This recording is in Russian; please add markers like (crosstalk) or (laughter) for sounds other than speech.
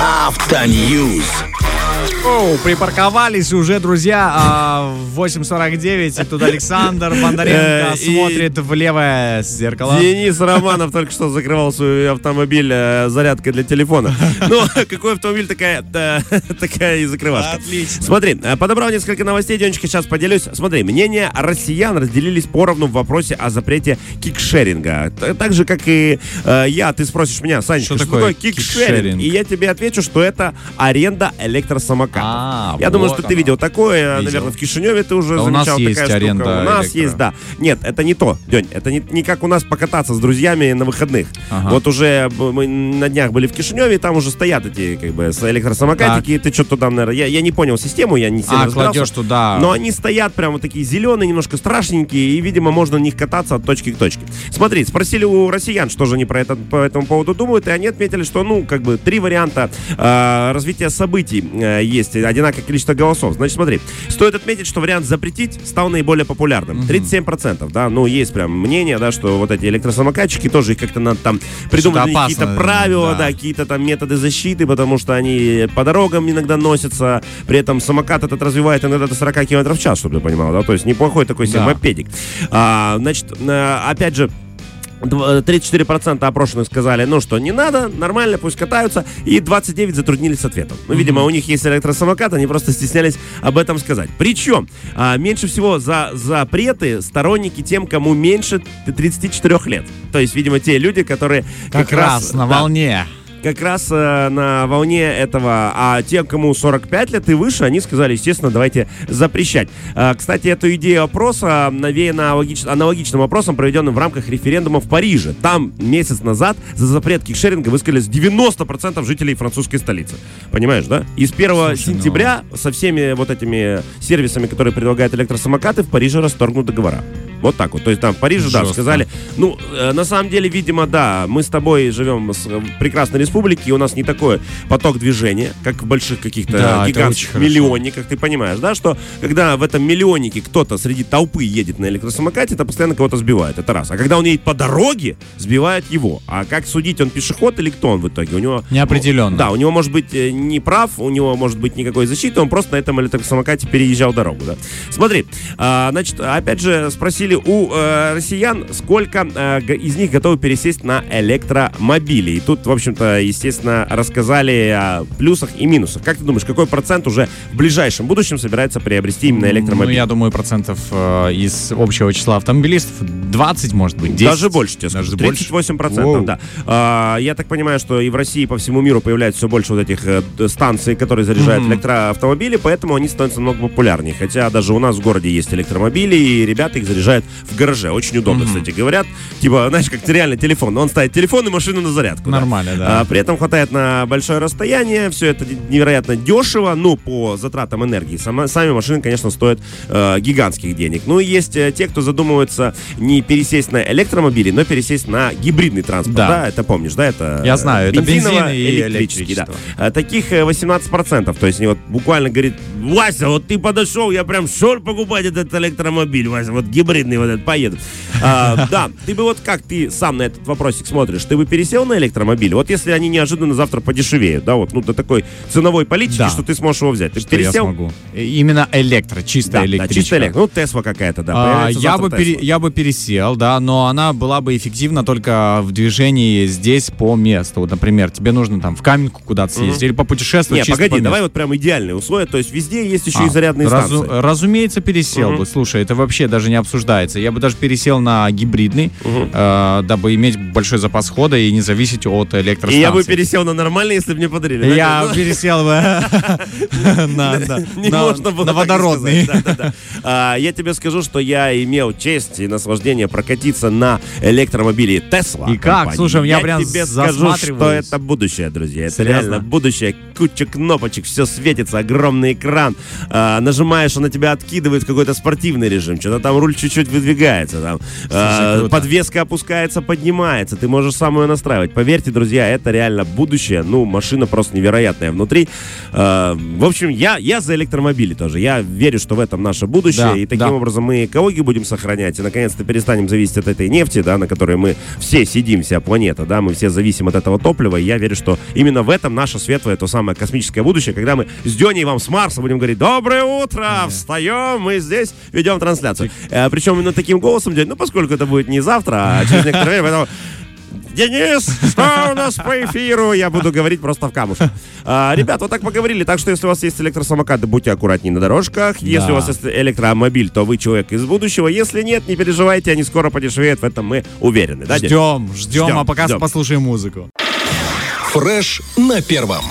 After News. Оу, припарковались уже, друзья, а, в 8.49. И тут Александр Бондаренко Э, смотрит в левое зеркало. Денис Романов только что закрывал свой автомобиль э, зарядкой для телефона. (laughs) Ну, какой автомобиль, такая, (laughs) такая и закрывашка. Отлично. Смотри, э, подобрал несколько новостей, Денечка, сейчас поделюсь. Смотри, мнения россиян разделились поровну в вопросе о запрете кикшеринга. Так же, как и я, ты спросишь меня, Санечка, Что такое кикшеринг? И я тебе отвечу, что это аренда электросамоката. А, я думаю, вот что ты видел такое, Видел. наверное, в Кишиневе ты уже нас замечал такая штука. аренда У нас электро. есть, да. Нет, это не то, День, это не, не как у нас покататься с друзьями на выходных. Ага. Вот уже мы на днях были в Кишиневе, и там уже стоят эти как бы электросамокатики, ты что-то там, наверное, я, я не понял систему, я не сильно А, кладешь туда. Но они стоят прям вот такие зеленые, немножко страшненькие, и, видимо, можно на них кататься от точки к точке. Смотри, спросили у россиян, что же они про это, по этому поводу думают, и они отметили, что, ну, как бы, три варианта э, развития событий э, есть, одинаковое количество голосов. Значит, смотри, стоит отметить, что вариант запретить стал наиболее популярным. 37%, да, ну, есть прям мнение, да, что вот эти электросамокатчики тоже их как-то надо там придумать какие-то правила, да. да, какие-то там методы защиты, потому что они по дорогам иногда носятся, при этом самокат этот развивает иногда до 40 км в час, чтобы ты понимал, да, то есть неплохой такой себе Да. мопедик. А, значит, э, опять же, 34% опрошенных сказали, ну что, не надо, нормально, пусть катаются, и 29 затруднились с ответом. Ну, видимо, у них есть электросамокат, они просто стеснялись об этом сказать. Причем, а, меньше всего за запреты сторонники тем, кому меньше 34 лет. То есть, видимо, те люди, которые как, раз, на да, волне. Как раз э, на волне этого. А те, кому 45 лет и выше, они сказали, естественно, давайте запрещать. Э, кстати, эту идею опроса навеяна логич- аналогичным опросом, проведенным в рамках референдума в Париже. Там месяц назад за запрет кикшеринга высказались 90% жителей французской столицы. Понимаешь, да? И с 1 Слушай, ну- сентября со всеми вот этими сервисами, которые предлагают электросамокаты, в Париже расторгнут договора. Вот так вот. То есть там в Париже, да, Жестко. сказали, ну, э, на самом деле, видимо, да, мы с тобой живем с- в прекрасной республике, и у нас не такой поток движения, как в больших каких-то Да, гигантских миллионниках, ты понимаешь, да, что когда в этом миллионнике кто-то среди толпы едет на электросамокате, это постоянно кого-то сбивает, это раз. А когда он едет по дороге, сбивает его. А как судить, он пешеход или кто он в итоге? У него... Неопределенно. Да, у него может быть э, не прав, у него может быть никакой защиты, он просто на этом электросамокате переезжал дорогу, да. Смотри, а, значит, опять же, спросили у э, россиян, сколько э, из них готовы пересесть на электромобили. И тут, в общем-то, естественно, рассказали о плюсах и минусах. Как ты думаешь, какой процент уже в ближайшем будущем собирается приобрести именно Ну, электромобиль? я думаю, процентов э, из общего числа автомобилистов 20, может быть, 10. Даже больше, тебе Даже скажу. больше? 38 процентов, да. А, я так понимаю, что и в России, и по всему миру появляется все больше вот этих э, станций, которые заряжают Мгм. электроавтомобили, поэтому они становятся намного популярнее. Хотя даже у нас в городе есть электромобили, и ребята их заряжают в гараже. Очень удобно, Мгм. кстати, говорят. Типа, знаешь, как реально телефон. Он ставит телефон и машину на зарядку. да. Нормально, да. А, при этом хватает на большое расстояние, все это невероятно дешево, ну, по затратам энергии. Сама- сами машины, конечно, стоят э, гигантских денег. Ну, и есть э, те, кто задумывается не пересесть на электромобили, но пересесть на гибридный транспорт. Да, Да. это помнишь, да? Это Я знаю, это бензин и электрический, да. А, Таких э, 18%. То есть они вот буквально говорит, Вася, вот ты подошел, я прям шел покупать этот электромобиль, Вася, вот гибридный вот этот, поеду. А, (laughs) Да, ты бы вот как ты сам на этот вопросик смотришь, ты бы пересел на электромобиль? Вот если они неожиданно завтра подешевеют, да, вот, ну, до такой ценовой политики, Да. что ты сможешь его взять. Ты Что я пересел? смогу. Э, Именно электро, Да, чистая да, электричка. чисто электро. Ну, Тесла какая-то, да. А, я, бы пере- Тесла. я бы пересел, да, но она была бы эффективна только в движении здесь по месту. Вот, например, тебе нужно там в Каменку куда-то съездить или попутешествовать Нет, чисто погоди, по месту. давай вот прям идеальные условия. То есть везде есть еще и А, зарядные разу- станции. разумеется, пересел Мгм. бы. Слушай, это вообще даже не обсуждается. Я бы даже пересел на гибридный, Мгм. э, дабы иметь большой запас хода и не зависеть от электростанции. И я бы пересел на нормальный, если бы мне подарили. да? Я Ну, пересел бы (laughs) на водородный. А, Я тебе скажу, что я имел честь и наслаждение прокатиться на электромобиле Tesla. И как? Слушай, я прям тебе скажу, что это будущее, друзья. Это реально будущее. Куча кнопочек, все светится, огромный экран. А, Нажимаешь, он на тебя откидывает какой-то спортивный режим. Что-то там руль чуть-чуть чуть-чуть выдвигается. Там. Э, круто. подвеска опускается, поднимается. Ты можешь сам ее настраивать. Поверьте, друзья, это реально будущее. Ну, машина просто невероятная внутри. Э, в общем, я, я за электромобили тоже. Я верю, что в этом наше будущее. Да, и таким да. образом мы экологию будем сохранять. И, наконец-то, перестанем зависеть от этой нефти, да, на которой мы все сидим, вся планета. Да, мы все зависим от этого топлива. И я верю, что именно в этом наше светлое, то самое космическое будущее, когда мы с Дёней вам с Марса будем говорить «Доброе утро! Встаем! Мы здесь ведем трансляцию». Э, причем именно таким голосом делать, ну, поскольку это будет не завтра, а через некоторое время, поэтому Денис, что у нас по эфиру? Я буду говорить просто в камушек. А, ребят, вот так поговорили. Так что, если у вас есть электросамокаты, будьте аккуратнее на дорожках. Если Да. у вас есть электромобиль, то вы человек из будущего. Если нет, не переживайте, они скоро подешевеют. В этом мы уверены. Да? Ждем, ждем, Ждем, а пока ждем. послушаем музыку. Фреш на первом.